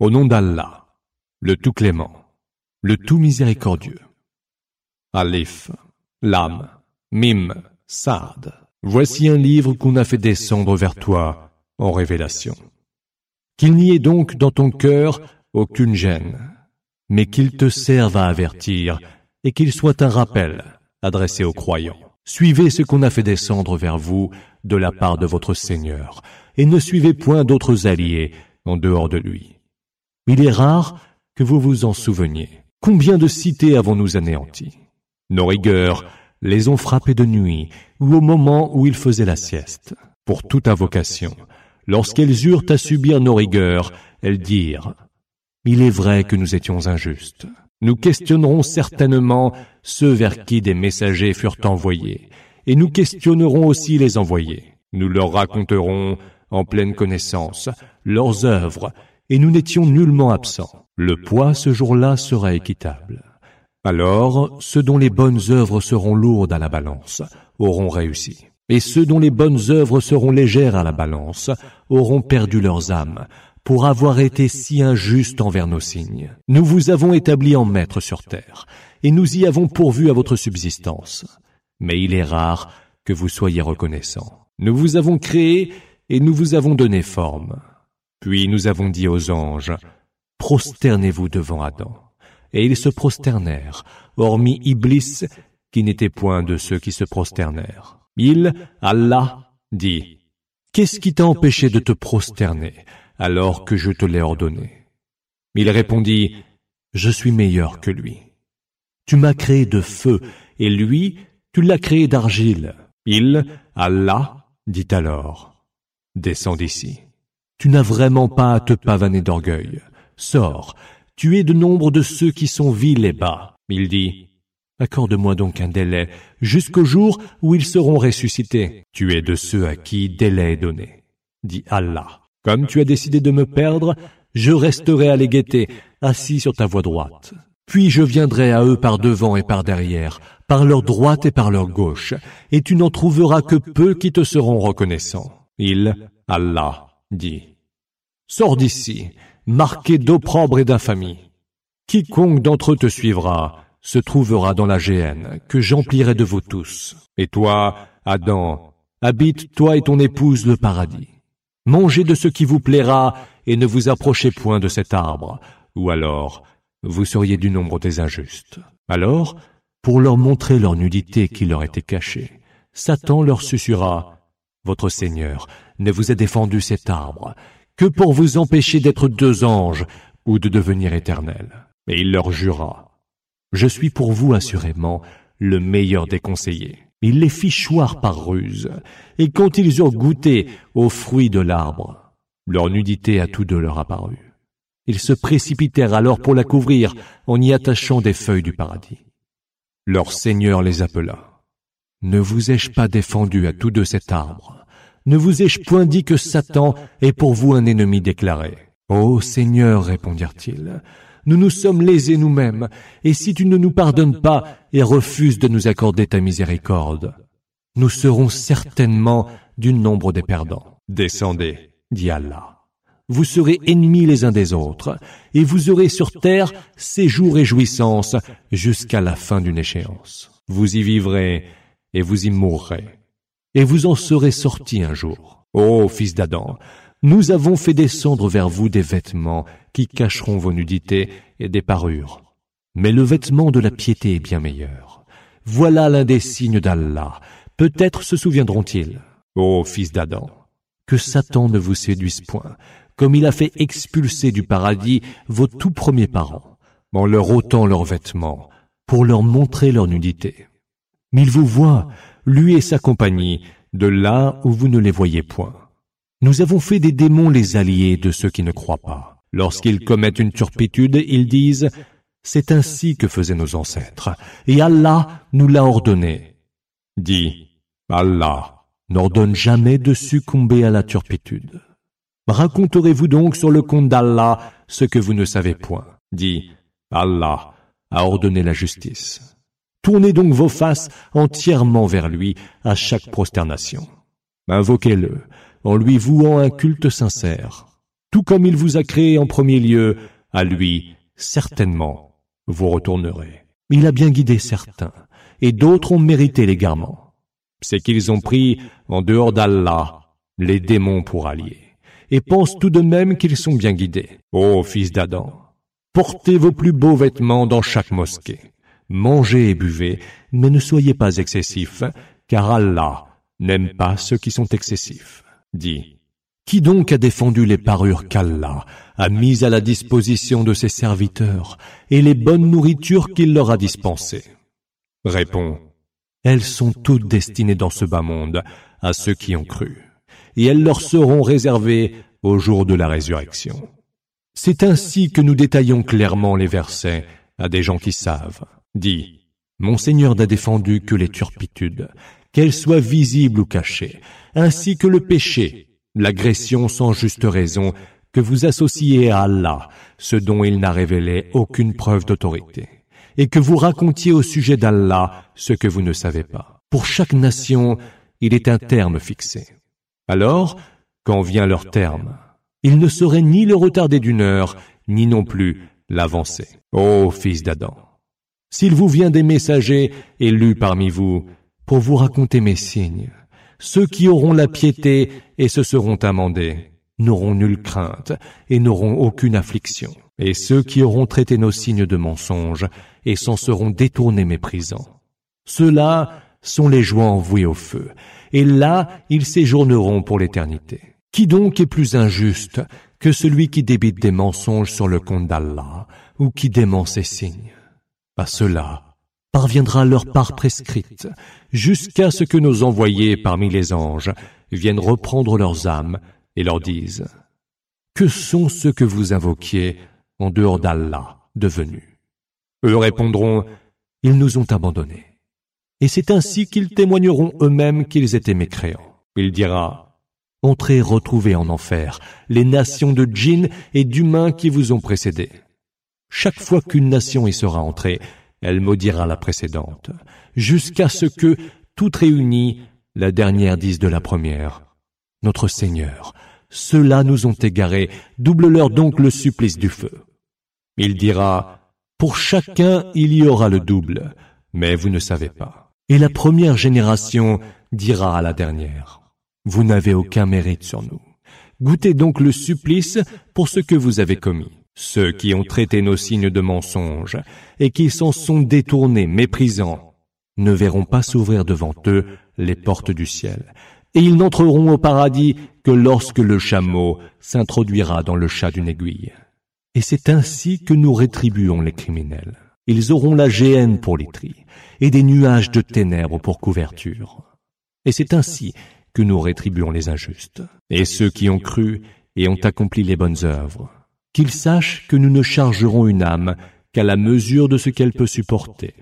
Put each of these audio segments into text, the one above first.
Au nom d'Allah, le tout clément, le tout miséricordieux. Alif, Lam, Mim, Saad. Voici un livre qu'on a fait descendre vers toi en révélation. Qu'il n'y ait donc dans ton cœur aucune gêne, mais qu'il te serve à avertir et qu'il soit un rappel adressé aux croyants. Suivez ce qu'on a fait descendre vers vous de la part de votre Seigneur, et ne suivez point d'autres alliés en dehors de lui. Il est rare que vous vous en souveniez. Combien de cités avons-nous anéanties? Nos rigueurs les ont frappés de nuit ou au moment où ils faisaient la sieste. Pour toute invocation, lorsqu'elles eurent à subir nos rigueurs, elles dirent Il est vrai que nous étions injustes. Nous questionnerons certainement ceux vers qui des messagers furent envoyés, et nous questionnerons aussi les envoyés. Nous leur raconterons, en pleine connaissance, leurs œuvres, et nous n'étions nullement absents. Le poids ce jour-là sera équitable. Alors, ceux dont les bonnes œuvres seront lourdes à la balance auront réussi. Et ceux dont les bonnes œuvres seront légères à la balance auront perdu leurs âmes pour avoir été si injustes envers nos signes. Nous vous avons établi en maître sur terre, et nous y avons pourvu à votre subsistance. Mais il est rare que vous soyez reconnaissants. Nous vous avons créé et nous vous avons donné forme. Puis nous avons dit aux anges, prosternez-vous devant Adam. Et ils se prosternèrent, hormis Iblis, qui n'était point de ceux qui se prosternèrent. Il, Allah, dit, Qu'est-ce qui t'a empêché de te prosterner alors que je te l'ai ordonné? Il répondit, Je suis meilleur que lui. Tu m'as créé de feu, et lui, tu l'as créé d'argile. Il, Allah, dit alors, Descends d'ici. Tu n'as vraiment pas à te pavaner d'orgueil. Sors, tu es de nombre de ceux qui sont vils et bas. Il dit, Accorde-moi donc un délai, jusqu'au jour où ils seront ressuscités. Tu es de ceux à qui délai est donné. Dit Allah. Comme tu as décidé de me perdre, je resterai à les assis sur ta voie droite. Puis je viendrai à eux par devant et par derrière, par leur droite et par leur gauche, et tu n'en trouveras que peu qui te seront reconnaissants. Il, Allah, dit, Sors d'ici, marqué d'opprobre et d'infamie. Quiconque d'entre eux te suivra se trouvera dans la géhenne que j'emplirai de vous tous. Et toi, Adam, habite toi et ton épouse le paradis. Mangez de ce qui vous plaira et ne vous approchez point de cet arbre, ou alors vous seriez du nombre des injustes. Alors, pour leur montrer leur nudité qui leur était cachée, Satan leur susurra, Votre Seigneur ne vous a défendu cet arbre que pour vous empêcher d'être deux anges ou de devenir éternels. Et il leur jura, Je suis pour vous assurément le meilleur des conseillers. Il les fit choir par ruse, et quand ils eurent goûté aux fruits de l'arbre, leur nudité à tous deux leur apparut. Ils se précipitèrent alors pour la couvrir en y attachant des feuilles du paradis. Leur Seigneur les appela. Ne vous ai-je pas défendu à tous deux cet arbre? Ne vous ai-je point dit que Satan est pour vous un ennemi déclaré? Ô Seigneur, répondirent-ils, nous nous sommes lésés nous-mêmes, et si tu ne nous pardonnes pas et refuses de nous accorder ta miséricorde, nous serons certainement du nombre des perdants. Descendez, dit Allah. Vous serez ennemis les uns des autres, et vous aurez sur terre séjour et jouissance jusqu'à la fin d'une échéance. Vous y vivrez et vous y mourrez et vous en serez sortis un jour. Ô fils d'Adam, nous avons fait descendre vers vous des vêtements qui cacheront vos nudités et des parures. Mais le vêtement de la piété est bien meilleur. Voilà l'un des signes d'Allah. Peut-être se souviendront-ils. Ô fils d'Adam, que Satan ne vous séduise point, comme il a fait expulser du paradis vos tout premiers parents, en leur ôtant leurs vêtements, pour leur montrer leur nudité. Mais il vous voit, lui et sa compagnie, de là où vous ne les voyez point. Nous avons fait des démons les alliés de ceux qui ne croient pas. Lorsqu'ils commettent une turpitude, ils disent C'est ainsi que faisaient nos ancêtres, et Allah nous l'a ordonné. Dit Allah n'ordonne jamais de succomber à la turpitude. Raconterez-vous donc sur le compte d'Allah ce que vous ne savez point. Dit Allah a ordonné la justice. Tournez donc vos faces entièrement vers lui à chaque prosternation. Invoquez-le en lui vouant un culte sincère. Tout comme il vous a créé en premier lieu, à lui, certainement, vous retournerez. Il a bien guidé certains, et d'autres ont mérité l'égarement. C'est qu'ils ont pris, en dehors d'Allah, les démons pour alliés, et pensent tout de même qu'ils sont bien guidés. Ô fils d'Adam, portez vos plus beaux vêtements dans chaque mosquée, mangez et buvez, mais ne soyez pas excessifs, car Allah n'aime pas ceux qui sont excessifs. Dit, qui donc a défendu les parures qu'Allah a mises à la disposition de ses serviteurs et les bonnes nourritures qu'il leur a dispensées Réponds, elles sont toutes destinées dans ce bas monde à ceux qui ont cru, et elles leur seront réservées au jour de la résurrection. C'est ainsi que nous détaillons clairement les versets à des gens qui savent. Dis, mon Seigneur n'a défendu que les turpitudes, qu'elles soient visibles ou cachées, ainsi que le péché l'agression sans juste raison, que vous associez à Allah ce dont il n'a révélé aucune preuve d'autorité, et que vous racontiez au sujet d'Allah ce que vous ne savez pas. Pour chaque nation, il est un terme fixé. Alors, quand vient leur terme, il ne saurait ni le retarder d'une heure, ni non plus l'avancer. Ô fils d'Adam, s'il vous vient des messagers élus parmi vous pour vous raconter mes signes, ceux qui auront la piété et se seront amendés n'auront nulle crainte et n'auront aucune affliction. Et ceux qui auront traité nos signes de mensonges et s'en seront détournés méprisants. Ceux-là sont les joies envouées au feu, et là ils séjourneront pour l'éternité. Qui donc est plus injuste que celui qui débite des mensonges sur le compte d'Allah ou qui dément ses signes? Cela parviendra leur part prescrite, jusqu'à ce que nos envoyés parmi les anges viennent reprendre leurs âmes et leur disent Que sont ceux que vous invoquiez en dehors d'Allah devenus Eux répondront Ils nous ont abandonnés. Et c'est ainsi qu'ils témoigneront eux-mêmes qu'ils étaient mécréants. Il dira Entrez retrouvez en enfer les nations de djinns et d'humains qui vous ont précédés. Chaque fois qu'une nation y sera entrée, elle maudira la précédente, jusqu'à ce que, toutes réunies, la dernière dise de la première, Notre Seigneur, ceux-là nous ont égarés, double-leur donc le supplice du feu. Il dira, Pour chacun il y aura le double, mais vous ne savez pas. Et la première génération dira à la dernière, Vous n'avez aucun mérite sur nous. Goûtez donc le supplice pour ce que vous avez commis. Ceux qui ont traité nos signes de mensonges et qui s'en sont détournés, méprisants, ne verront pas s'ouvrir devant eux les portes du ciel, et ils n'entreront au paradis que lorsque le chameau s'introduira dans le chat d'une aiguille. Et c'est ainsi que nous rétribuons les criminels. Ils auront la géhenne pour tri et des nuages de ténèbres pour couverture. Et c'est ainsi que nous rétribuons les injustes. Et ceux qui ont cru et ont accompli les bonnes œuvres, qu'ils sachent que nous ne chargerons une âme qu'à la mesure de ce qu'elle peut supporter.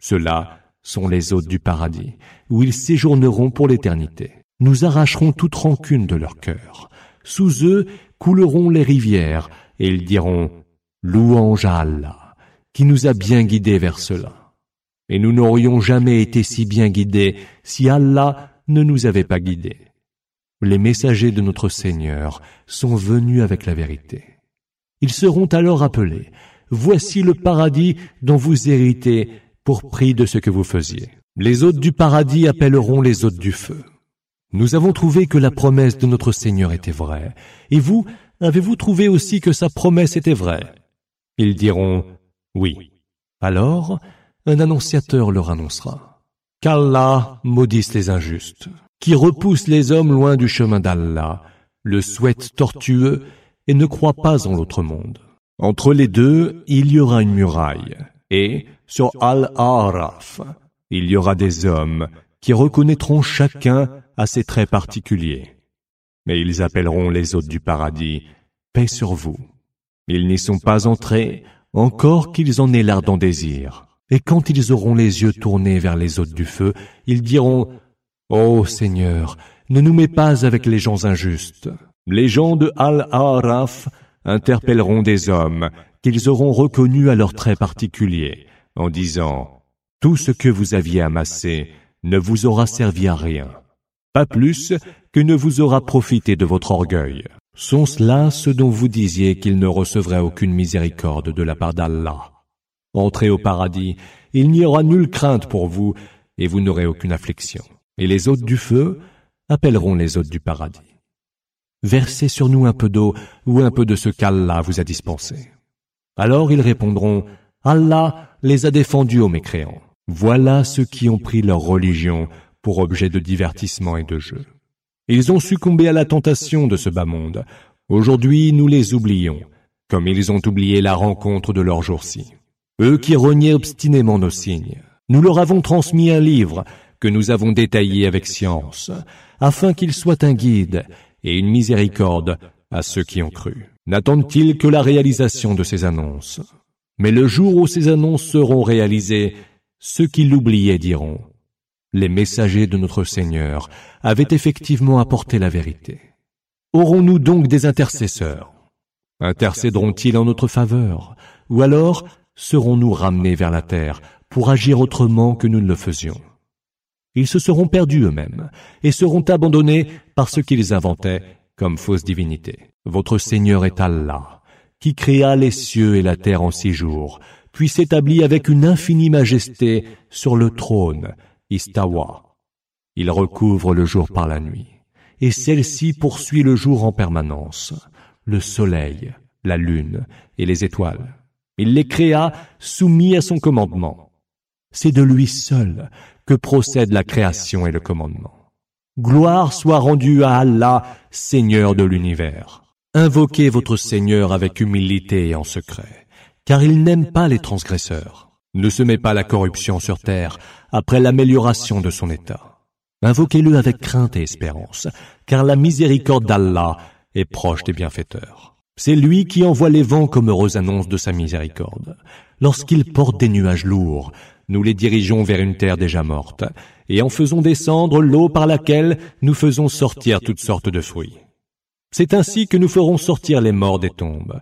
Ceux-là sont les hôtes du paradis, où ils séjourneront pour l'éternité. Nous arracherons toute rancune de leur cœur. Sous eux couleront les rivières, et ils diront Louange à Allah, qui nous a bien guidés vers cela. Et nous n'aurions jamais été si bien guidés si Allah ne nous avait pas guidés. Les messagers de notre Seigneur sont venus avec la vérité. Ils seront alors appelés. Voici le paradis dont vous héritez pour prix de ce que vous faisiez. Les hôtes du paradis appelleront les hôtes du feu. Nous avons trouvé que la promesse de notre Seigneur était vraie. Et vous, avez-vous trouvé aussi que sa promesse était vraie? Ils diront oui. Alors, un annonciateur leur annoncera qu'Allah maudisse les injustes, qui repousse les hommes loin du chemin d'Allah, le souhaite tortueux et ne croit pas en l'autre monde. Entre les deux, il y aura une muraille, et sur Al-Araf, il y aura des hommes qui reconnaîtront chacun à ses traits particuliers. Mais ils appelleront les hôtes du paradis paix sur vous. Ils n'y sont pas entrés, encore qu'ils en aient l'ardent désir. Et quand ils auront les yeux tournés vers les hôtes du feu, ils diront Ô Seigneur, ne nous mets pas avec les gens injustes. Les gens de Al-Araf interpelleront des hommes qu'ils auront reconnus à leurs traits particuliers, en disant Tout ce que vous aviez amassé ne vous aura servi à rien, pas plus que ne vous aura profité de votre orgueil. Sont-ce là ceux dont vous disiez qu'ils ne recevraient aucune miséricorde de la part d'Allah Entrez au paradis, il n'y aura nulle crainte pour vous, et vous n'aurez aucune affliction. Et les hôtes du feu appelleront les hôtes du paradis. Versez sur nous un peu d'eau ou un peu de ce qu'Allah vous a dispensé. Alors ils répondront, Allah les a défendus aux mécréants. Voilà ceux qui ont pris leur religion pour objet de divertissement et de jeu. Ils ont succombé à la tentation de ce bas monde. Aujourd'hui, nous les oublions, comme ils ont oublié la rencontre de leur jour-ci. Eux qui reniaient obstinément nos signes. Nous leur avons transmis un livre que nous avons détaillé avec science, afin qu'il soit un guide et une miséricorde à ceux qui ont cru. N'attendent-ils que la réalisation de ces annonces? Mais le jour où ces annonces seront réalisées, ceux qui l'oubliaient diront, les messagers de notre Seigneur avaient effectivement apporté la vérité. Aurons-nous donc des intercesseurs? Intercéderont-ils en notre faveur? Ou alors serons-nous ramenés vers la terre pour agir autrement que nous ne le faisions? Ils se seront perdus eux-mêmes et seront abandonnés par ce qu'ils inventaient comme fausse divinité. Votre Seigneur est Allah, qui créa les cieux et la terre en six jours, puis s'établit avec une infinie majesté sur le trône, Istawa. Il recouvre le jour par la nuit, et celle-ci poursuit le jour en permanence, le soleil, la lune et les étoiles. Il les créa soumis à son commandement. C'est de lui seul que procède la création et le commandement. Gloire soit rendue à Allah, Seigneur de l'univers. Invoquez votre Seigneur avec humilité et en secret car il n'aime pas les transgresseurs. Ne semez pas la corruption sur terre après l'amélioration de son état. Invoquez-le avec crainte et espérance, car la miséricorde d'Allah est proche des bienfaiteurs. C'est lui qui envoie les vents comme heureuse annonce de sa miséricorde. Lorsqu'il porte des nuages lourds, nous les dirigeons vers une terre déjà morte, et en faisons descendre l'eau par laquelle nous faisons sortir toutes sortes de fruits. C'est ainsi que nous ferons sortir les morts des tombes,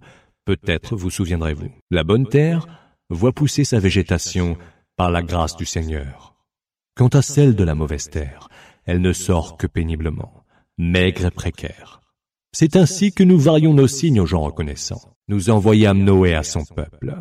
Peut-être vous souviendrez-vous. La bonne terre voit pousser sa végétation par la grâce du Seigneur. Quant à celle de la mauvaise terre, elle ne sort que péniblement, maigre et précaire. C'est ainsi que nous varions nos signes aux gens reconnaissants. Nous envoyâmes Noé à son peuple.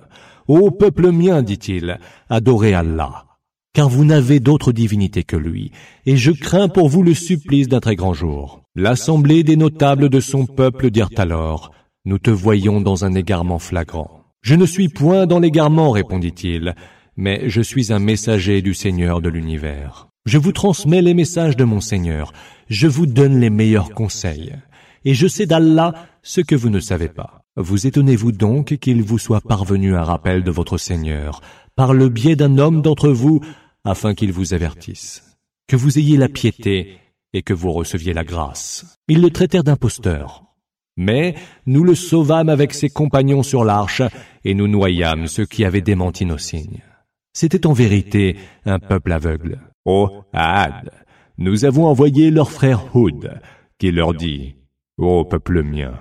Ô peuple mien, dit-il, adorez Allah, car vous n'avez d'autre divinité que lui, et je crains pour vous le supplice d'un très grand jour. L'assemblée des notables de son peuple dirent alors, nous te voyons dans un égarement flagrant. Je ne suis point dans l'égarement, répondit-il, mais je suis un messager du Seigneur de l'univers. Je vous transmets les messages de mon Seigneur, je vous donne les meilleurs conseils, et je sais d'Allah ce que vous ne savez pas. Vous étonnez-vous donc qu'il vous soit parvenu un rappel de votre Seigneur, par le biais d'un homme d'entre vous, afin qu'il vous avertisse, que vous ayez la piété et que vous receviez la grâce. Ils le traitèrent d'imposteur. Mais nous le sauvâmes avec ses compagnons sur l'arche, et nous noyâmes ceux qui avaient démenti nos signes. C'était en vérité un peuple aveugle. Ô Had, nous avons envoyé leur frère Houd, qui leur dit, Ô peuple mien,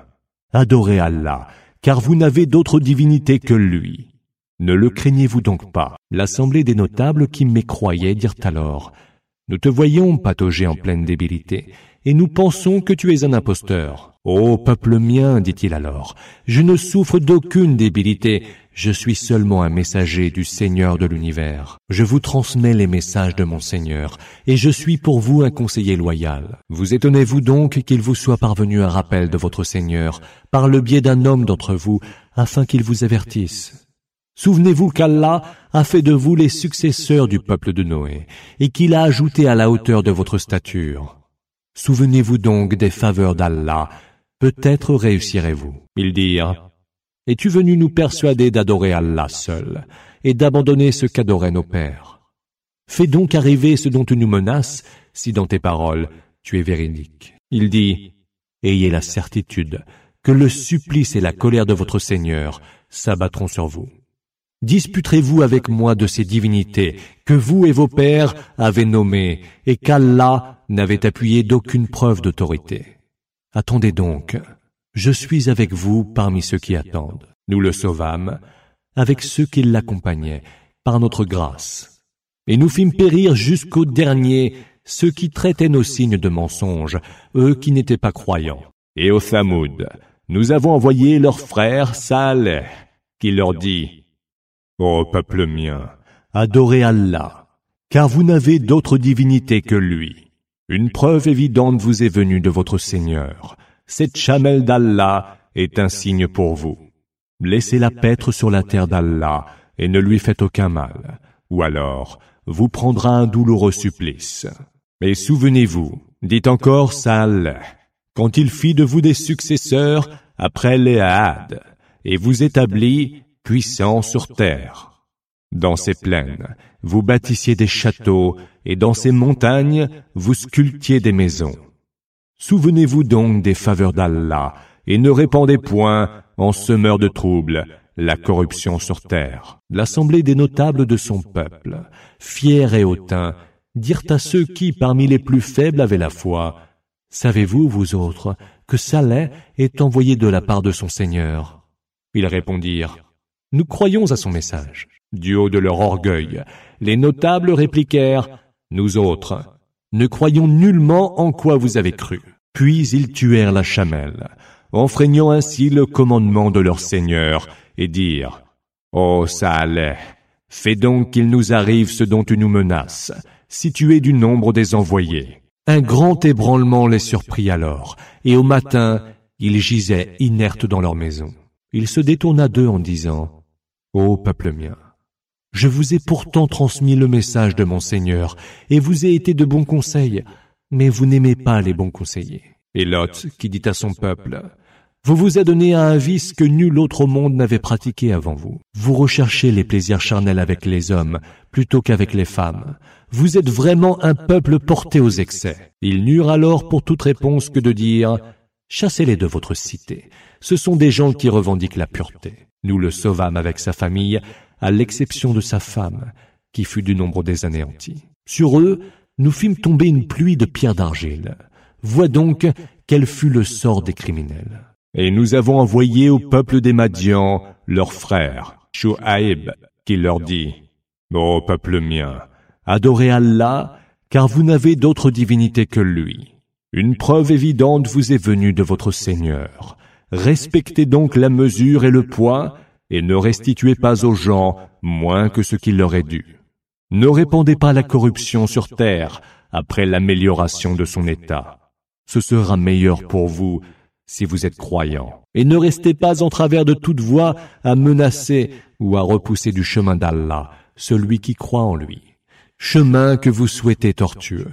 adorez Allah, car vous n'avez d'autre divinité que lui. Ne le craignez-vous donc pas L'assemblée des notables qui mécroyaient dirent alors, Nous te voyons patauger en pleine débilité, et nous pensons que tu es un imposteur. Ô peuple mien, dit-il alors, je ne souffre d'aucune débilité, je suis seulement un messager du Seigneur de l'univers. Je vous transmets les messages de mon Seigneur, et je suis pour vous un conseiller loyal. Vous étonnez-vous donc qu'il vous soit parvenu un rappel de votre Seigneur, par le biais d'un homme d'entre vous, afin qu'il vous avertisse. Souvenez-vous qu'Allah a fait de vous les successeurs du peuple de Noé, et qu'il a ajouté à la hauteur de votre stature. Souvenez-vous donc des faveurs d'Allah, peut-être réussirez-vous. Ils dirent, Es-tu venu nous persuader d'adorer Allah seul et d'abandonner ce qu'adoraient nos pères? Fais donc arriver ce dont tu nous menaces si dans tes paroles tu es véridique. Il dit, Ayez la certitude que le supplice et la colère de votre Seigneur s'abattront sur vous. Disputerez-vous avec moi de ces divinités que vous et vos pères avez nommées et qu'Allah n'avait appuyé d'aucune preuve d'autorité? Attendez donc, je suis avec vous parmi ceux qui attendent. Nous le sauvâmes avec ceux qui l'accompagnaient par notre grâce. Et nous fîmes périr jusqu'au dernier ceux qui traitaient nos signes de mensonges, eux qui n'étaient pas croyants. Et au Thamoud, nous avons envoyé leur frère Saleh, qui leur dit, Ô peuple mien, adorez Allah, car vous n'avez d'autre divinité que lui. Une preuve évidente vous est venue de votre Seigneur. Cette chamelle d'Allah est un signe pour vous. Laissez-la paître sur la terre d'Allah et ne lui faites aucun mal, ou alors vous prendra un douloureux supplice. Mais souvenez-vous, dit encore Saleh, quand il fit de vous des successeurs après les et vous établit puissant sur terre. Dans ces plaines, vous bâtissiez des châteaux, et dans ces montagnes, vous sculptiez des maisons. Souvenez-vous donc des faveurs d'Allah, et ne répandez point, en semeur de troubles, la corruption sur terre. L'assemblée des notables de son peuple, fiers et hautains, dirent à ceux qui, parmi les plus faibles, avaient la foi, Savez-vous, vous autres, que Saleh est envoyé de la part de son Seigneur? Ils répondirent, Nous croyons à son message. Du haut de leur orgueil, les notables répliquèrent, Nous autres, ne croyons nullement en quoi vous avez cru. Puis ils tuèrent la chamelle, enfreignant ainsi le commandement de leur Seigneur, et dirent, Ô Saleh, fais donc qu'il nous arrive ce dont tu nous menaces, si tu es du nombre des envoyés. Un grand ébranlement les surprit alors, et au matin, ils gisaient inertes dans leur maison. Il se détourna d'eux en disant, Ô peuple mien, je vous ai pourtant transmis le message de mon Seigneur, et vous ai été de bons conseils, mais vous n'aimez pas les bons conseillers. Et Lot, qui dit à son peuple, vous vous adonnez à un vice que nul autre monde n'avait pratiqué avant vous. Vous recherchez les plaisirs charnels avec les hommes plutôt qu'avec les femmes. Vous êtes vraiment un peuple porté aux excès. Ils n'eurent alors pour toute réponse que de dire Chassez-les de votre cité. Ce sont des gens qui revendiquent la pureté. Nous le sauvâmes avec sa famille, à l'exception de sa femme, qui fut du nombre des anéantis. Sur eux, nous fîmes tomber une pluie de pierres d'argile. Vois donc quel fut le sort des criminels. Et nous avons envoyé au peuple des Madians leur frère, Shu'aib, qui leur dit, Ô peuple mien, adorez Allah, car vous n'avez d'autre divinité que lui. Une preuve évidente vous est venue de votre Seigneur. Respectez donc la mesure et le poids, et ne restituez pas aux gens moins que ce qu'il leur est dû. Ne répandez pas la corruption sur terre après l'amélioration de son état. Ce sera meilleur pour vous si vous êtes croyant. Et ne restez pas en travers de toute voie à menacer ou à repousser du chemin d'Allah celui qui croit en lui. Chemin que vous souhaitez tortueux.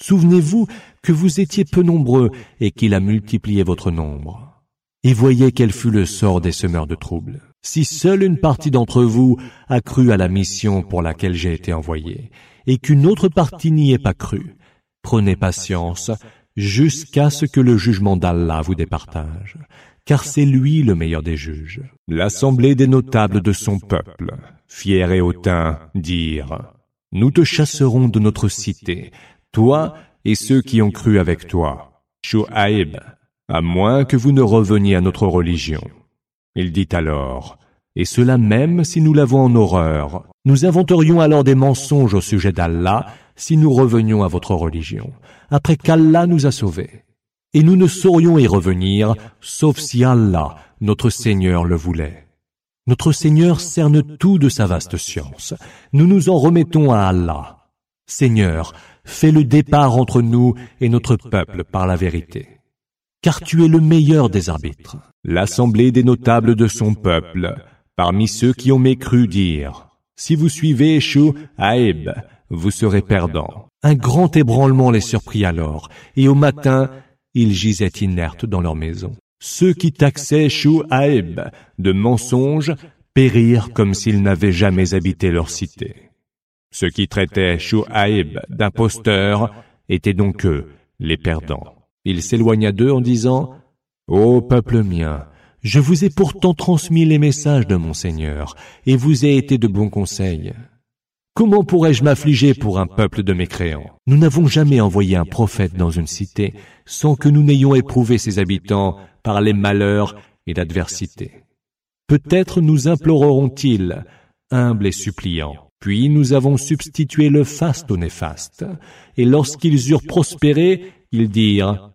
Souvenez-vous que vous étiez peu nombreux et qu'il a multiplié votre nombre. Et voyez quel fut le sort des semeurs de troubles. Si seule une partie d'entre vous a cru à la mission pour laquelle j'ai été envoyé, et qu'une autre partie n'y ait pas cru, prenez patience jusqu'à ce que le jugement d'Allah vous départage, car c'est lui le meilleur des juges. L'assemblée des notables de son peuple, fiers et hautains, dirent, Nous te chasserons de notre cité, toi et ceux qui ont cru avec toi. Shu'aib, à moins que vous ne reveniez à notre religion. Il dit alors, et cela même si nous l'avons en horreur. Nous inventerions alors des mensonges au sujet d'Allah si nous revenions à votre religion, après qu'Allah nous a sauvés. Et nous ne saurions y revenir, sauf si Allah, notre Seigneur, le voulait. Notre Seigneur cerne tout de sa vaste science. Nous nous en remettons à Allah. Seigneur, fais le départ entre nous et notre peuple par la vérité. Car tu es le meilleur des arbitres. L'assemblée des notables de son peuple, parmi ceux qui ont mécru dire, si vous suivez Shu Aïb, vous serez perdants. Un grand ébranlement les surprit alors, et au matin, ils gisaient inertes dans leur maison. Ceux qui taxaient Shu'aib de mensonges périrent comme s'ils n'avaient jamais habité leur cité. Ceux qui traitaient Shu'aib d'imposteur étaient donc eux, les perdants. Il s'éloigna d'eux en disant, Ô peuple mien, je vous ai pourtant transmis les messages de mon Seigneur, et vous ai été de bons conseils. Comment pourrais-je m'affliger pour un peuple de mécréants Nous n'avons jamais envoyé un prophète dans une cité sans que nous n'ayons éprouvé ses habitants par les malheurs et l'adversité. Peut-être nous imploreront-ils, humbles et suppliants. Puis nous avons substitué le faste au néfaste. Et lorsqu'ils eurent prospéré, ils dirent,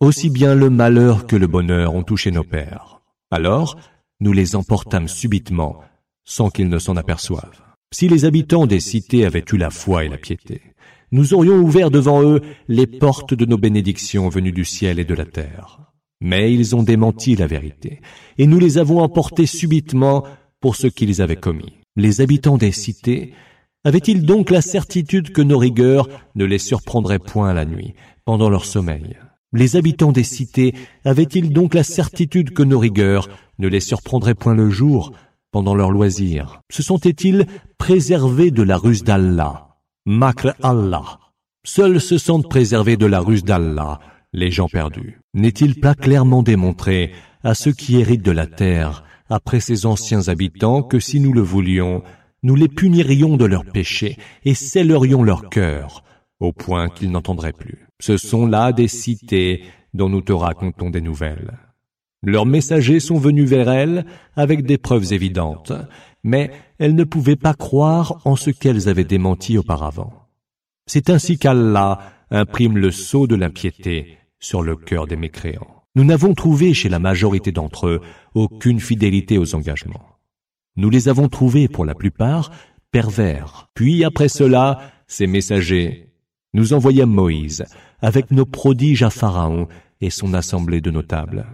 Aussi bien le malheur que le bonheur ont touché nos pères. Alors, nous les emportâmes subitement, sans qu'ils ne s'en aperçoivent. Si les habitants des cités avaient eu la foi et la piété, nous aurions ouvert devant eux les portes de nos bénédictions venues du ciel et de la terre. Mais ils ont démenti la vérité, et nous les avons emportés subitement pour ce qu'ils avaient commis. Les habitants des cités avaient-ils donc la certitude que nos rigueurs ne les surprendraient point la nuit, pendant leur sommeil? Les habitants des cités avaient-ils donc la certitude que nos rigueurs ne les surprendraient point le jour, pendant leur loisir? Se sentaient-ils préservés de la ruse d'Allah? Makr Allah Seuls se sentent préservés de la ruse d'Allah, les gens perdus. N'est-il pas clairement démontré à ceux qui héritent de la terre, après ces anciens habitants, que si nous le voulions, nous les punirions de leurs péchés et scellerions leur cœur, au point qu'ils n'entendraient plus? Ce sont là des cités dont nous te racontons des nouvelles. Leurs messagers sont venus vers elles avec des preuves évidentes, mais elles ne pouvaient pas croire en ce qu'elles avaient démenti auparavant. C'est ainsi qu'Allah imprime le sceau de l'impiété sur le cœur des mécréants. Nous n'avons trouvé chez la majorité d'entre eux aucune fidélité aux engagements. Nous les avons trouvés pour la plupart pervers. Puis après cela, ces messagers, nous envoyâmes Moïse avec nos prodiges à Pharaon et son assemblée de notables.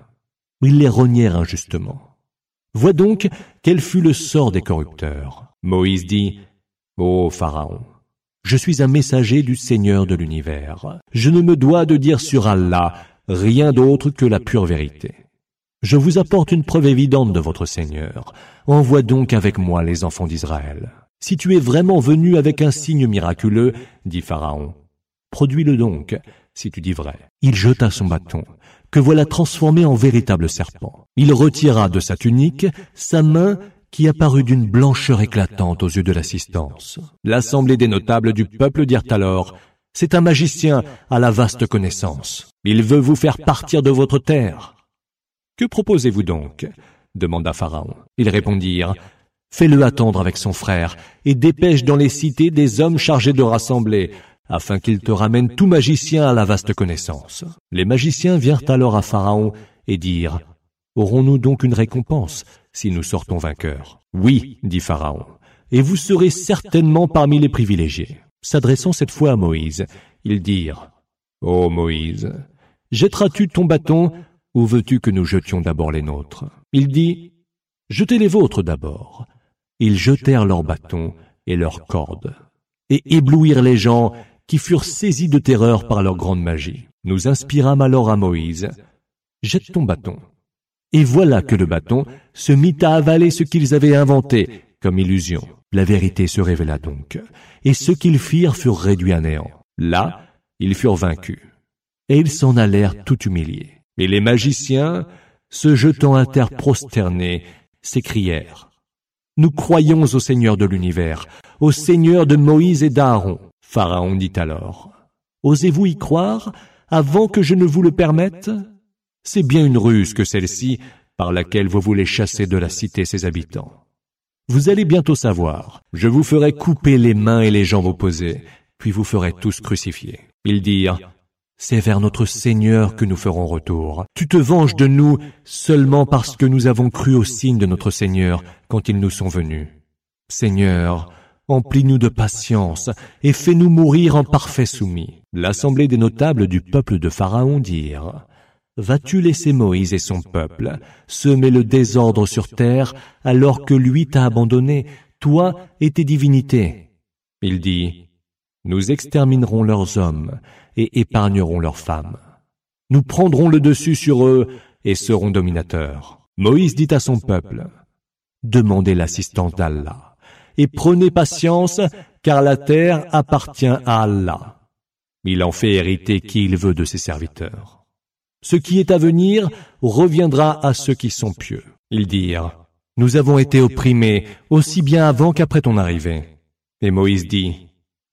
Ils les renièrent injustement. Vois donc quel fut le sort des corrupteurs. Moïse dit, Ô Pharaon, je suis un messager du Seigneur de l'univers. Je ne me dois de dire sur Allah rien d'autre que la pure vérité. Je vous apporte une preuve évidente de votre Seigneur. Envoie donc avec moi les enfants d'Israël. Si tu es vraiment venu avec un signe miraculeux, dit Pharaon, produis-le donc, si tu dis vrai. Il jeta son bâton, que voilà transformé en véritable serpent. Il retira de sa tunique sa main qui apparut d'une blancheur éclatante aux yeux de l'assistance. L'assemblée des notables du peuple dirent alors, C'est un magicien à la vaste connaissance. Il veut vous faire partir de votre terre. Que proposez-vous donc? demanda Pharaon. Ils répondirent, Fais-le attendre avec son frère, et dépêche dans les cités des hommes chargés de rassembler, afin qu'ils te ramènent tout magicien à la vaste connaissance. Les magiciens virent alors à Pharaon et dirent, Aurons-nous donc une récompense si nous sortons vainqueurs? Oui, dit Pharaon, et vous serez certainement parmi les privilégiés. S'adressant cette fois à Moïse, ils dirent, Ô Moïse, jetteras-tu ton bâton ou veux-tu que nous jetions d'abord les nôtres? Il dit, Jetez les vôtres d'abord. Ils jetèrent leurs bâtons et leurs cordes, et éblouirent les gens qui furent saisis de terreur par leur grande magie. Nous inspirâmes alors à Moïse, Jette ton bâton. Et voilà que le bâton se mit à avaler ce qu'ils avaient inventé comme illusion. La vérité se révéla donc, et ce qu'ils firent furent réduits à néant. Là, ils furent vaincus, et ils s'en allèrent tout humiliés. Et les magiciens, se jetant à terre prosternés, s'écrièrent Nous croyons au Seigneur de l'univers, au Seigneur de Moïse et d'Aaron. Pharaon dit alors Osez-vous y croire avant que je ne vous le permette? C'est bien une ruse que celle-ci par laquelle vous voulez chasser de la cité ses habitants. Vous allez bientôt savoir, je vous ferai couper les mains et les jambes opposées, puis vous ferez tous crucifiés. Ils dirent, c'est vers notre Seigneur que nous ferons retour. Tu te venges de nous seulement parce que nous avons cru au signe de notre Seigneur quand ils nous sont venus. Seigneur, emplis-nous de patience et fais-nous mourir en parfait soumis. L'assemblée des notables du peuple de Pharaon dirent, Vas-tu laisser Moïse et son peuple semer le désordre sur terre alors que lui t'a abandonné, toi et tes divinités? Il dit, Nous exterminerons leurs hommes et épargnerons leurs femmes. Nous prendrons le dessus sur eux et serons dominateurs. Moïse dit à son peuple, Demandez l'assistance d'Allah et prenez patience car la terre appartient à Allah. Il en fait hériter qui il veut de ses serviteurs. Ce qui est à venir reviendra à ceux qui sont pieux. Ils dirent, Nous avons été opprimés aussi bien avant qu'après ton arrivée. Et Moïse dit,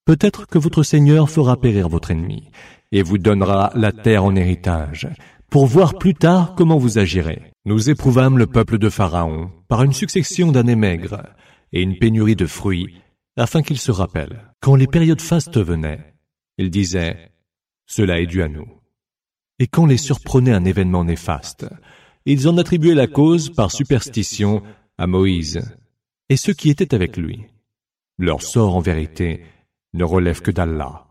Peut-être que votre Seigneur fera périr votre ennemi et vous donnera la terre en héritage, pour voir plus tard comment vous agirez. Nous éprouvâmes le peuple de Pharaon par une succession d'années maigres et une pénurie de fruits, afin qu'il se rappelle. Quand les périodes fastes venaient, il disait, Cela est dû à nous Et quand les surprenait un événement néfaste, ils en attribuaient la cause par superstition à Moïse et ceux qui étaient avec lui. Leur sort, en vérité, ne relève que d'Allah.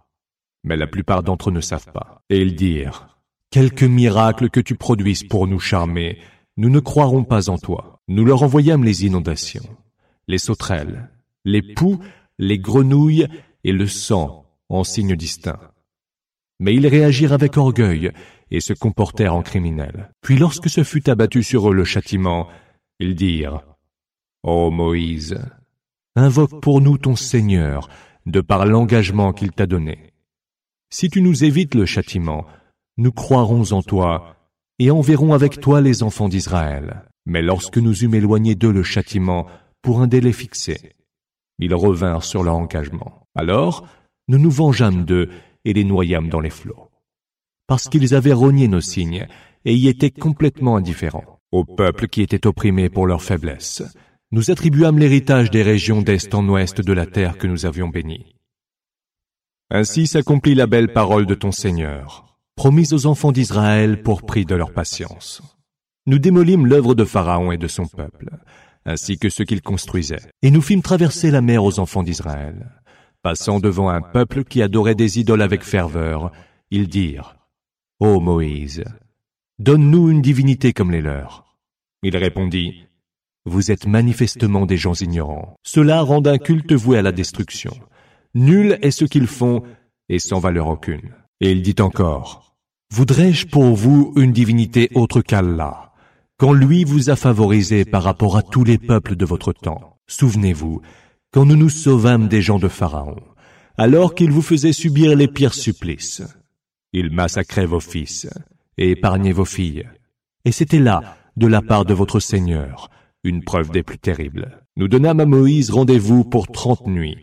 Mais la plupart d'entre eux ne savent pas. Et ils dirent, Quelque miracle que tu produises pour nous charmer, nous ne croirons pas en toi. Nous leur envoyâmes les inondations, les sauterelles, les poux, les grenouilles et le sang en signes distincts. Mais ils réagirent avec orgueil et se comportèrent en criminels. Puis lorsque ce fut abattu sur eux le châtiment, ils dirent, Ô Moïse, invoque pour nous ton Seigneur, de par l'engagement qu'il t'a donné. Si tu nous évites le châtiment, nous croirons en toi et enverrons avec toi les enfants d'Israël. Mais lorsque nous eûmes éloigné d'eux le châtiment pour un délai fixé, ils revinrent sur leur engagement. Alors, nous nous vengeâmes d'eux et les noyâmes dans les flots. Parce qu'ils avaient rogné nos signes et y étaient complètement indifférents. Au peuple qui était opprimé pour leur faiblesse, nous attribuâmes l'héritage des régions d'est en ouest de la terre que nous avions bénie. Ainsi s'accomplit la belle parole de ton Seigneur, promise aux enfants d'Israël pour prix de leur patience. Nous démolîmes l'œuvre de Pharaon et de son peuple, ainsi que ce qu'il construisait, et nous fîmes traverser la mer aux enfants d'Israël. Passant devant un peuple qui adorait des idoles avec ferveur, ils dirent, Ô Moïse, donne-nous une divinité comme les leurs. Il répondit, Vous êtes manifestement des gens ignorants. Cela rend un culte voué à la destruction. Nul est ce qu'ils font, et sans valeur aucune. Et il dit encore, Voudrais-je pour vous une divinité autre qu'Allah? Quand lui vous a favorisé par rapport à tous les peuples de votre temps. Souvenez-vous, quand nous nous sauvâmes des gens de Pharaon, alors qu'il vous faisait subir les pires supplices. Il massacrait vos fils et épargnait vos filles. Et c'était là, de la part de votre Seigneur, une preuve des plus terribles. Nous donnâmes à Moïse rendez-vous pour trente nuits,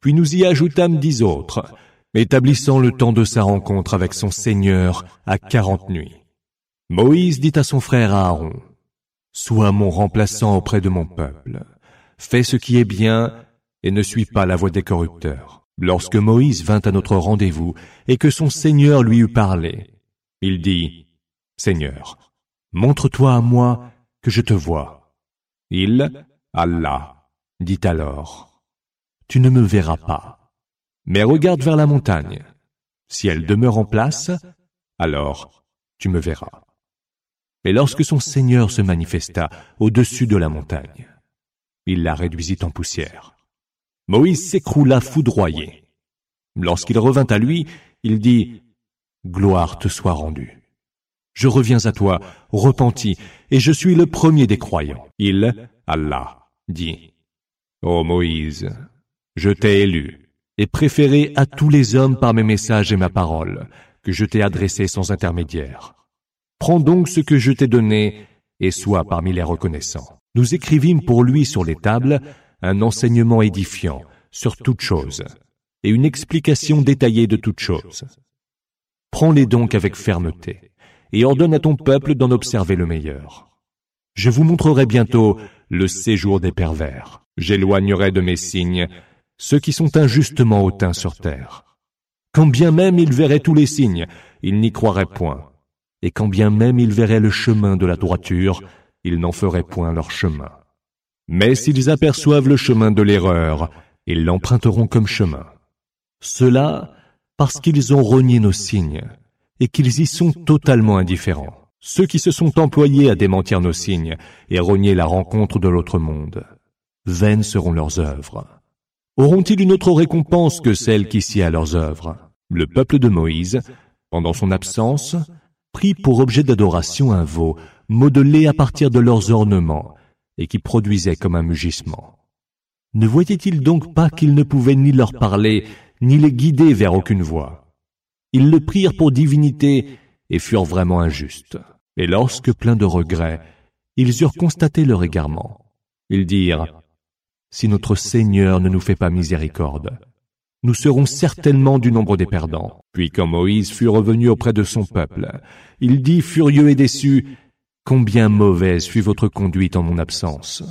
puis nous y ajoutâmes dix autres, établissant le temps de sa rencontre avec son Seigneur à quarante nuits. Moïse dit à son frère Aaron, Sois mon remplaçant auprès de mon peuple. Fais ce qui est bien et ne suis pas la voie des corrupteurs. Lorsque Moïse vint à notre rendez-vous et que son Seigneur lui eut parlé, il dit, Seigneur, montre-toi à moi que je te vois. Il, Allah, dit alors, Tu ne me verras pas, mais regarde vers la montagne. Si elle demeure en place, alors tu me verras. Et lorsque son Seigneur se manifesta au-dessus de la montagne, il la réduisit en poussière. Moïse s'écroula foudroyé. Lorsqu'il revint à lui, il dit, Gloire te soit rendue. Je reviens à toi, repenti, et je suis le premier des croyants. Il, Allah, dit, Ô Moïse, je t'ai élu et préféré à tous les hommes par mes messages et ma parole, que je t'ai adressé sans intermédiaire. Prends donc ce que je t'ai donné et sois parmi les reconnaissants. Nous écrivîmes pour lui sur les tables un enseignement édifiant sur toute chose et une explication détaillée de toute chose. Prends-les donc avec fermeté et ordonne à ton peuple d'en observer le meilleur. Je vous montrerai bientôt le séjour des pervers. J'éloignerai de mes signes ceux qui sont injustement hautains sur terre. Quand bien même ils verraient tous les signes, ils n'y croiraient point et quand bien même ils verraient le chemin de la droiture, ils n'en feraient point leur chemin. Mais s'ils aperçoivent le chemin de l'erreur, ils l'emprunteront comme chemin. Cela parce qu'ils ont renié nos signes, et qu'ils y sont totalement indifférents. Ceux qui se sont employés à démentir nos signes et renier la rencontre de l'autre monde, vaines seront leurs œuvres. Auront-ils une autre récompense que celle qui s'y à leurs œuvres? Le peuple de Moïse, pendant son absence, prit pour objet d'adoration un veau modelé à partir de leurs ornements et qui produisait comme un mugissement. Ne voyaient-ils donc pas qu'ils ne pouvaient ni leur parler, ni les guider vers aucune voie? Ils le prirent pour divinité et furent vraiment injustes. Et lorsque, pleins de regrets, ils eurent constaté leur égarement, ils dirent, Si notre Seigneur ne nous fait pas miséricorde, nous serons certainement du nombre des perdants. Puis quand Moïse fut revenu auprès de son peuple, il dit furieux et déçu, Combien mauvaise fut votre conduite en mon absence.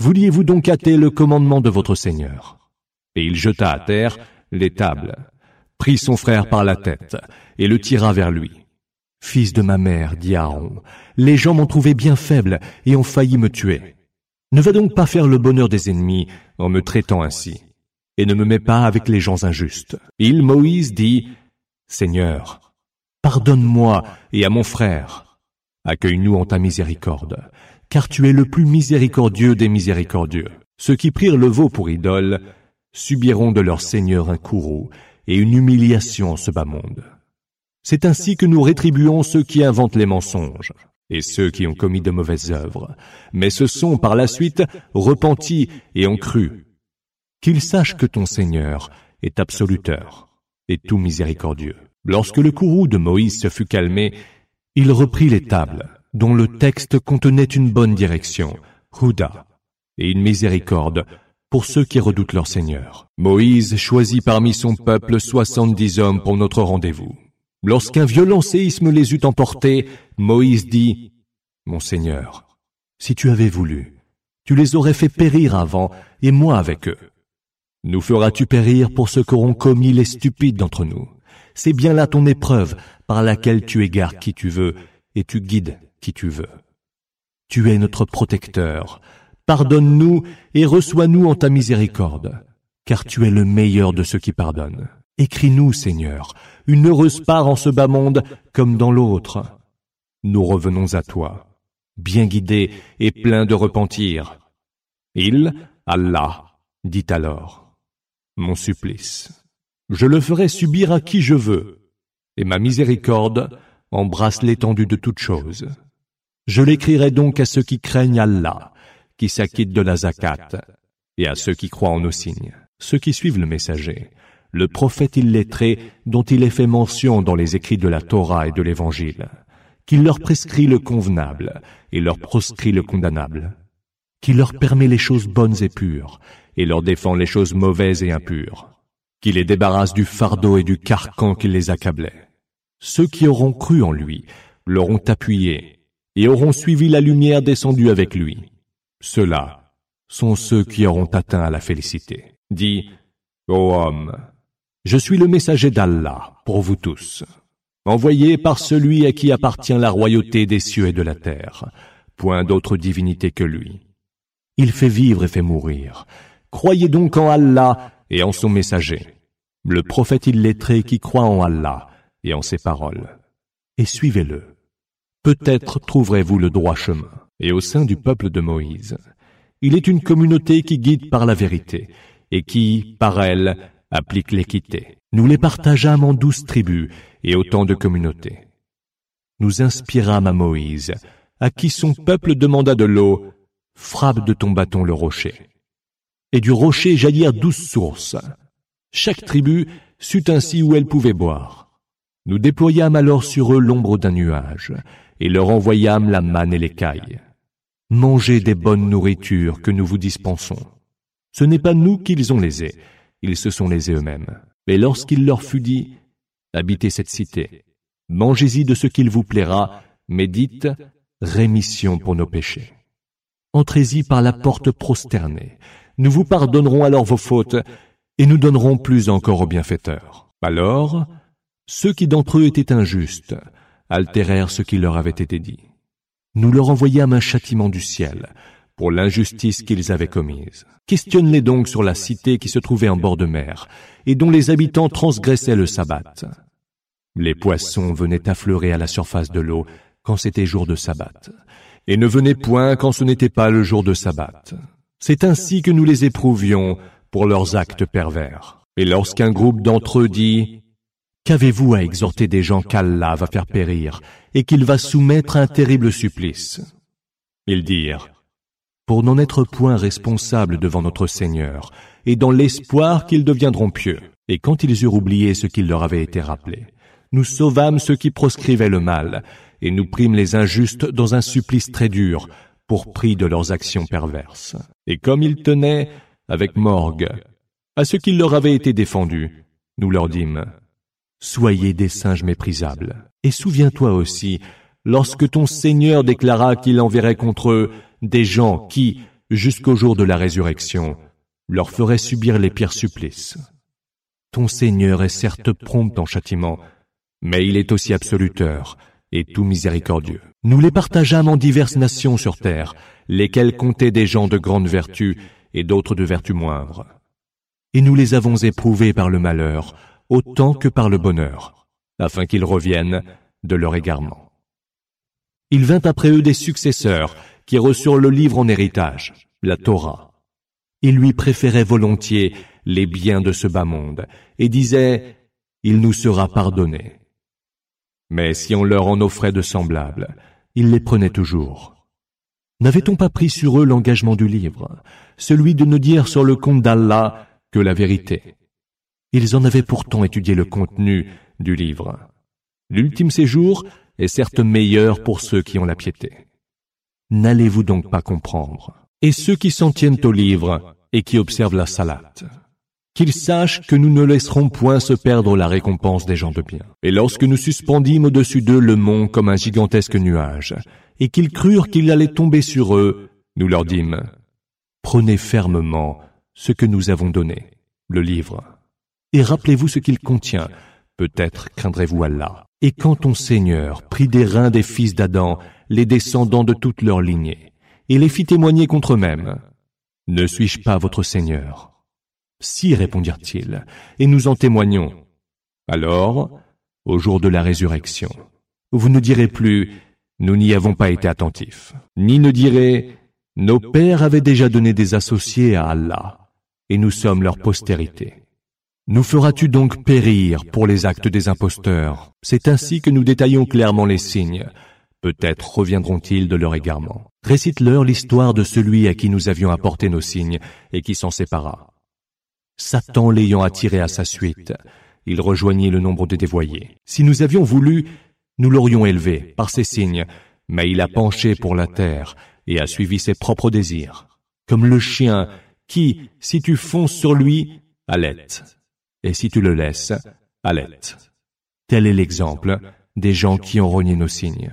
Vouliez-vous donc hâter le commandement de votre Seigneur? Et il jeta à terre les tables, prit son frère par la tête et le tira vers lui. Fils de ma mère, dit Aaron, les gens m'ont trouvé bien faible et ont failli me tuer. Ne va donc pas faire le bonheur des ennemis en me traitant ainsi, et ne me mets pas avec les gens injustes. Il, Moïse, dit, Seigneur, pardonne-moi et à mon frère. Accueille-nous en ta miséricorde, car tu es le plus miséricordieux des miséricordieux. Ceux qui prirent le veau pour idole subiront de leur Seigneur un courroux et une humiliation en ce bas monde. C'est ainsi que nous rétribuons ceux qui inventent les mensonges et ceux qui ont commis de mauvaises œuvres, mais se sont par la suite repentis et ont cru. Qu'ils sachent que ton Seigneur est absoluteur et tout miséricordieux. Lorsque le courroux de Moïse se fut calmé, il reprit les tables, dont le texte contenait une bonne direction, Huda, et une miséricorde pour ceux qui redoutent leur Seigneur. Moïse choisit parmi son peuple soixante-dix hommes pour notre rendez-vous. Lorsqu'un violent séisme les eut emportés, Moïse dit, Mon Seigneur, si tu avais voulu, tu les aurais fait périr avant, et moi avec eux. Nous feras-tu périr pour ce qu'auront commis les stupides d'entre nous? C'est bien là ton épreuve, par laquelle tu égares qui tu veux, et tu guides qui tu veux. Tu es notre protecteur, Pardonne-nous et reçois-nous en ta miséricorde, car tu es le meilleur de ceux qui pardonnent. Écris-nous, Seigneur, une heureuse part en ce bas monde comme dans l'autre. Nous revenons à toi, bien guidés et pleins de repentir. Il, Allah, dit alors, Mon supplice, je le ferai subir à qui je veux, et ma miséricorde embrasse l'étendue de toutes choses. Je l'écrirai donc à ceux qui craignent Allah, qui s'acquittent de la zakat, et à ceux qui croient en nos signes, ceux qui suivent le messager, le prophète illettré dont il est fait mention dans les écrits de la Torah et de l'Évangile, qu'il leur prescrit le convenable et leur proscrit le condamnable, qui leur permet les choses bonnes et pures, et leur défend les choses mauvaises et impures, qui les débarrasse du fardeau et du carcan qui les accablait. Ceux qui auront cru en lui l'auront appuyé et auront suivi la lumière descendue avec lui. Ceux-là sont ceux qui auront atteint à la félicité. Dis, ô homme, je suis le messager d'Allah pour vous tous, envoyé par celui à qui appartient la royauté des cieux et de la terre, point d'autre divinité que lui. Il fait vivre et fait mourir. Croyez donc en Allah et en son messager, le prophète illettré qui croit en Allah et en ses paroles, et suivez-le. Peut-être trouverez-vous le droit chemin et au sein du peuple de Moïse. Il est une communauté qui guide par la vérité et qui, par elle, applique l'équité. Nous les partageâmes en douze tribus et autant de communautés. Nous inspirâmes à Moïse, à qui son peuple demanda de l'eau, frappe de ton bâton le rocher. Et du rocher jaillirent douze sources. Chaque tribu sut ainsi où elle pouvait boire. Nous déployâmes alors sur eux l'ombre d'un nuage, et leur envoyâmes la manne et l'écaille. Mangez des bonnes nourritures que nous vous dispensons. Ce n'est pas nous qu'ils ont lésés, ils se sont lésés eux-mêmes. Mais lorsqu'il leur fut dit, habitez cette cité, mangez-y de ce qu'il vous plaira, mais dites, rémission pour nos péchés. Entrez-y par la porte prosternée, nous vous pardonnerons alors vos fautes, et nous donnerons plus encore aux bienfaiteurs. Alors, ceux qui d'entre eux étaient injustes altérèrent ce qui leur avait été dit nous leur envoyâmes un châtiment du ciel pour l'injustice qu'ils avaient commise. Questionne-les donc sur la cité qui se trouvait en bord de mer et dont les habitants transgressaient le sabbat. Les poissons venaient affleurer à la surface de l'eau quand c'était jour de sabbat et ne venaient point quand ce n'était pas le jour de sabbat. C'est ainsi que nous les éprouvions pour leurs actes pervers. Et lorsqu'un groupe d'entre eux dit Qu'avez-vous à exhorter des gens qu'Allah va faire périr et qu'il va soumettre à un terrible supplice? Ils dirent, pour n'en être point responsables devant notre Seigneur, et dans l'espoir qu'ils deviendront pieux. Et quand ils eurent oublié ce qu'il leur avait été rappelé, nous sauvâmes ceux qui proscrivaient le mal, et nous prîmes les injustes dans un supplice très dur, pour prix de leurs actions perverses. Et comme ils tenaient, avec morgue, à ce qu'il leur avait été défendu, nous leur dîmes, Soyez des singes méprisables. Et souviens-toi aussi, lorsque ton Seigneur déclara qu'il enverrait contre eux des gens qui, jusqu'au jour de la résurrection, leur feraient subir les pires supplices. Ton Seigneur est certes prompt en châtiment, mais il est aussi absoluteur et tout miséricordieux. Nous les partageâmes en diverses nations sur terre, lesquelles comptaient des gens de grande vertu et d'autres de vertu moindre. Et nous les avons éprouvés par le malheur, autant que par le bonheur, afin qu'ils reviennent de leur égarement. Il vint après eux des successeurs qui reçurent le livre en héritage, la Torah. Ils lui préféraient volontiers les biens de ce bas monde et disaient, il nous sera pardonné. Mais si on leur en offrait de semblables, ils les prenaient toujours. N'avait-on pas pris sur eux l'engagement du livre, celui de ne dire sur le compte d'Allah que la vérité Ils en avaient pourtant étudié le contenu du livre. L'ultime séjour est certes meilleur pour ceux qui ont la piété. N'allez-vous donc pas comprendre? Et ceux qui s'en tiennent au livre et qui observent la salate, qu'ils sachent que nous ne laisserons point se perdre la récompense des gens de bien. Et lorsque nous suspendîmes au-dessus d'eux le mont comme un gigantesque nuage, et qu'ils crurent qu'il allait tomber sur eux, nous leur dîmes, prenez fermement ce que nous avons donné, le livre, et rappelez-vous ce qu'il contient, peut-être craindrez-vous Allah. Et quand ton Seigneur prit des reins des fils d'Adam, les descendants de toute leur lignée, et les fit témoigner contre eux-mêmes, ne suis-je pas votre Seigneur? Si, répondirent-ils, et nous en témoignons. Alors, au jour de la résurrection, vous ne direz plus, nous n'y avons pas été attentifs, ni ne direz, nos pères avaient déjà donné des associés à Allah, et nous sommes leur postérité. Nous feras-tu donc périr pour les actes des imposteurs? C'est ainsi que nous détaillons clairement les signes. Peut-être reviendront-ils de leur égarement. Récite-leur l'histoire de celui à qui nous avions apporté nos signes et qui s'en sépara. Satan l'ayant attiré à sa suite, il rejoignit le nombre des dévoyés. Si nous avions voulu, nous l'aurions élevé par ses signes, mais il a penché pour la terre et a suivi ses propres désirs. Comme le chien qui, si tu fonces sur lui, allait et si tu le laisses, allait. Tel est l'exemple des gens qui ont renié nos signes.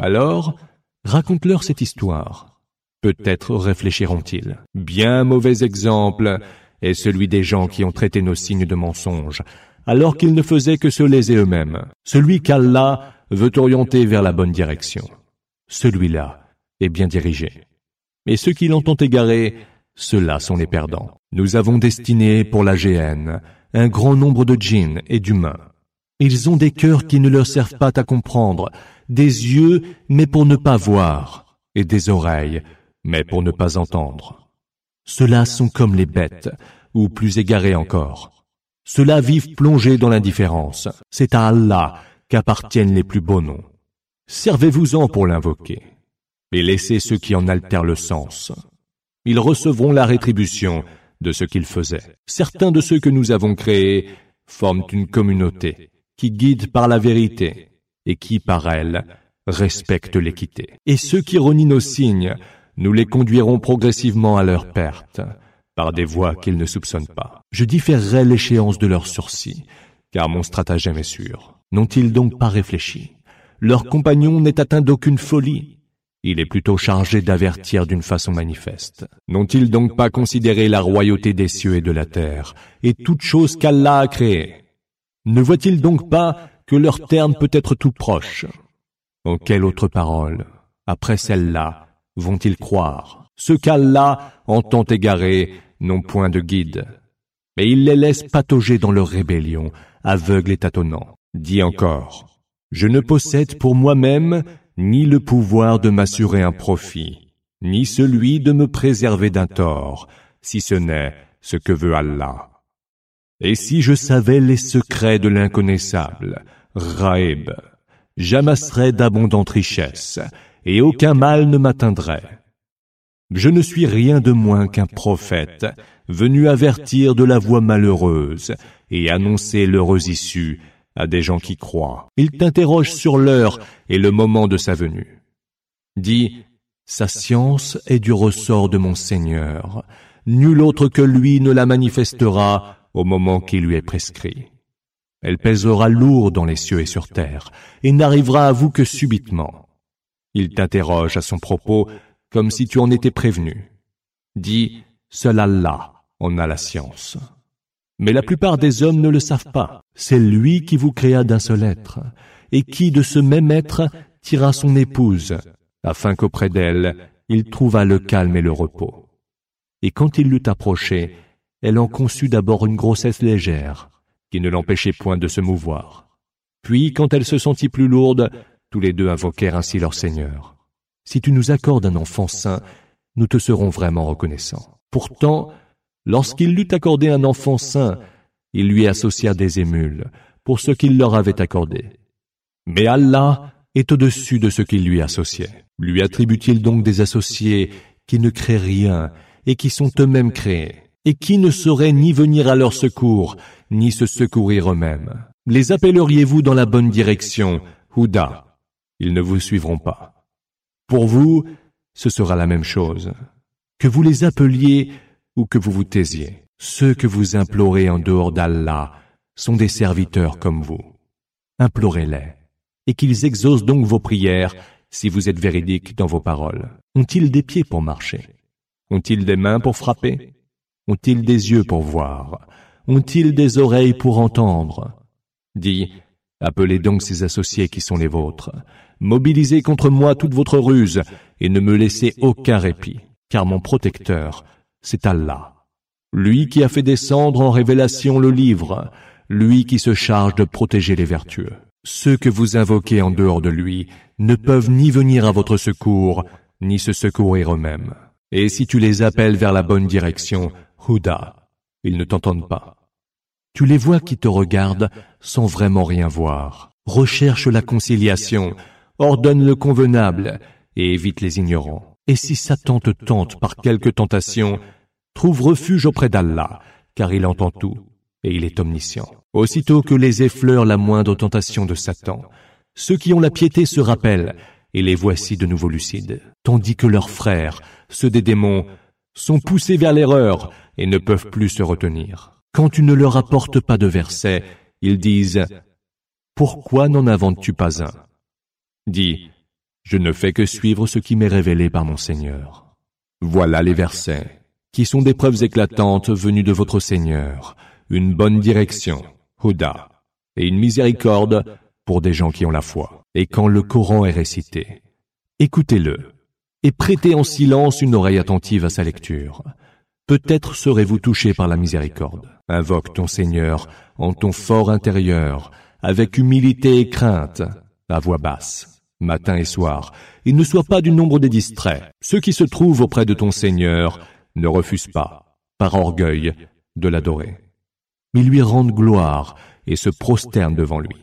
Alors, raconte-leur cette histoire. Peut-être réfléchiront-ils. Bien mauvais exemple est celui des gens qui ont traité nos signes de mensonges, alors qu'ils ne faisaient que se léser eux-mêmes. Celui qu'Allah veut orienter vers la bonne direction. Celui-là est bien dirigé. Mais ceux qui l'entendent égaré, ceux-là sont les perdants. Nous avons destiné pour la GN un grand nombre de djinns et d'humains. Ils ont des cœurs qui ne leur servent pas à comprendre, des yeux mais pour ne pas voir, et des oreilles mais pour ne pas entendre. Ceux-là sont comme les bêtes, ou plus égarés encore. Ceux-là vivent plongés dans l'indifférence. C'est à Allah qu'appartiennent les plus beaux noms. Servez-vous-en pour l'invoquer, et laissez ceux qui en altèrent le sens. Ils recevront la rétribution de ce qu'ils faisaient. Certains de ceux que nous avons créés forment une communauté qui guide par la vérité et qui, par elle, respecte l'équité. Et ceux qui renient nos signes, nous les conduirons progressivement à leur perte, par des voies qu'ils ne soupçonnent pas. Je différerai l'échéance de leurs sursis, car mon stratagème est sûr. N'ont-ils donc pas réfléchi? Leur compagnon n'est atteint d'aucune folie, il est plutôt chargé d'avertir d'une façon manifeste. N'ont-ils donc pas considéré la royauté des cieux et de la terre, et toute chose qu'Allah a créée? Ne voient-ils donc pas que leur terme peut être tout proche? En quelle autre parole, après celle-là, vont-ils croire Ceux qu'Allah entend égarer n'ont point de guide, mais il les laisse patauger dans leur rébellion, aveugles et tâtonnants. Dis encore, je ne possède pour moi-même ni le pouvoir de m'assurer un profit, ni celui de me préserver d'un tort, si ce n'est ce que veut Allah. Et si je savais les secrets de l'inconnaissable, Raïb, j'amasserais d'abondantes richesses, et aucun mal ne m'atteindrait. Je ne suis rien de moins qu'un prophète, venu avertir de la voie malheureuse et annoncer l'heureuse issue à des gens qui croient. Il t'interroge sur l'heure et le moment de sa venue. Dis, sa science est du ressort de mon Seigneur. Nul autre que lui ne la manifestera au moment qui lui est prescrit. Elle pèsera lourd dans les cieux et sur terre, et n'arrivera à vous que subitement. Il t'interroge à son propos comme si tu en étais prévenu. Dis, seul Allah en a la science. Mais la plupart des hommes ne le savent pas. C'est lui qui vous créa d'un seul être. et qui de ce même être tira son épouse, afin qu'auprès d'elle il trouvât le calme et le repos. Et quand il l'eut approchée, elle en conçut d'abord une grossesse légère, qui ne l'empêchait point de se mouvoir. Puis, quand elle se sentit plus lourde, tous les deux invoquèrent ainsi leur Seigneur. Si tu nous accordes un enfant saint, nous te serons vraiment reconnaissants. Pourtant, lorsqu'il l'eut accordé un enfant saint, il lui associa des émules pour ce qu'il leur avait accordé. Mais Allah est au-dessus de ce qu'il lui associait. Lui attribue-t-il donc des associés qui ne créent rien et qui sont eux-mêmes créés, et qui ne sauraient ni venir à leur secours, ni se secourir eux-mêmes? Les appelleriez-vous dans la bonne direction, Houda? Ils ne vous suivront pas. Pour vous, ce sera la même chose. Que vous les appeliez ou que vous vous taisiez. Ceux que vous implorez en dehors d'Allah sont des serviteurs comme vous. Implorez-les, et qu'ils exaucent donc vos prières si vous êtes véridiques dans vos paroles. Ont-ils des pieds pour marcher? Ont-ils des mains pour frapper? Ont-ils des yeux pour voir? Ont-ils des oreilles pour entendre? Dis, appelez donc ces associés qui sont les vôtres. Mobilisez contre moi toute votre ruse et ne me laissez aucun répit, car mon protecteur, c'est Allah. Lui qui a fait descendre en révélation le livre, lui qui se charge de protéger les vertueux. Ceux que vous invoquez en dehors de lui ne peuvent ni venir à votre secours, ni se secourir eux-mêmes. Et si tu les appelles vers la bonne direction, Houda, ils ne t'entendent pas. Tu les vois qui te regardent sans vraiment rien voir. Recherche la conciliation, ordonne le convenable et évite les ignorants. Et si Satan te tente par quelque tentation, trouve refuge auprès d'Allah, car il entend tout et il est omniscient. Aussitôt que les effleure la moindre tentation de Satan, ceux qui ont la piété se rappellent, et les voici de nouveau lucides, tandis que leurs frères, ceux des démons, sont poussés vers l'erreur et ne peuvent plus se retenir. Quand tu ne leur apportes pas de versets, ils disent Pourquoi n'en inventes-tu pas un? Dis Je ne fais que suivre ce qui m'est révélé par mon Seigneur. Voilà les versets qui sont des preuves éclatantes venues de votre Seigneur, une bonne direction, Huda, et une miséricorde pour des gens qui ont la foi. Et quand le Coran est récité, écoutez-le, et prêtez en silence une oreille attentive à sa lecture. Peut-être serez-vous touché par la miséricorde. Invoque ton Seigneur en ton fort intérieur, avec humilité et crainte, à voix basse, matin et soir, et ne sois pas du nombre des distraits. Ceux qui se trouvent auprès de ton Seigneur ne refuse pas, par orgueil, de l'adorer. Mais lui rendent gloire et se prosternent devant lui.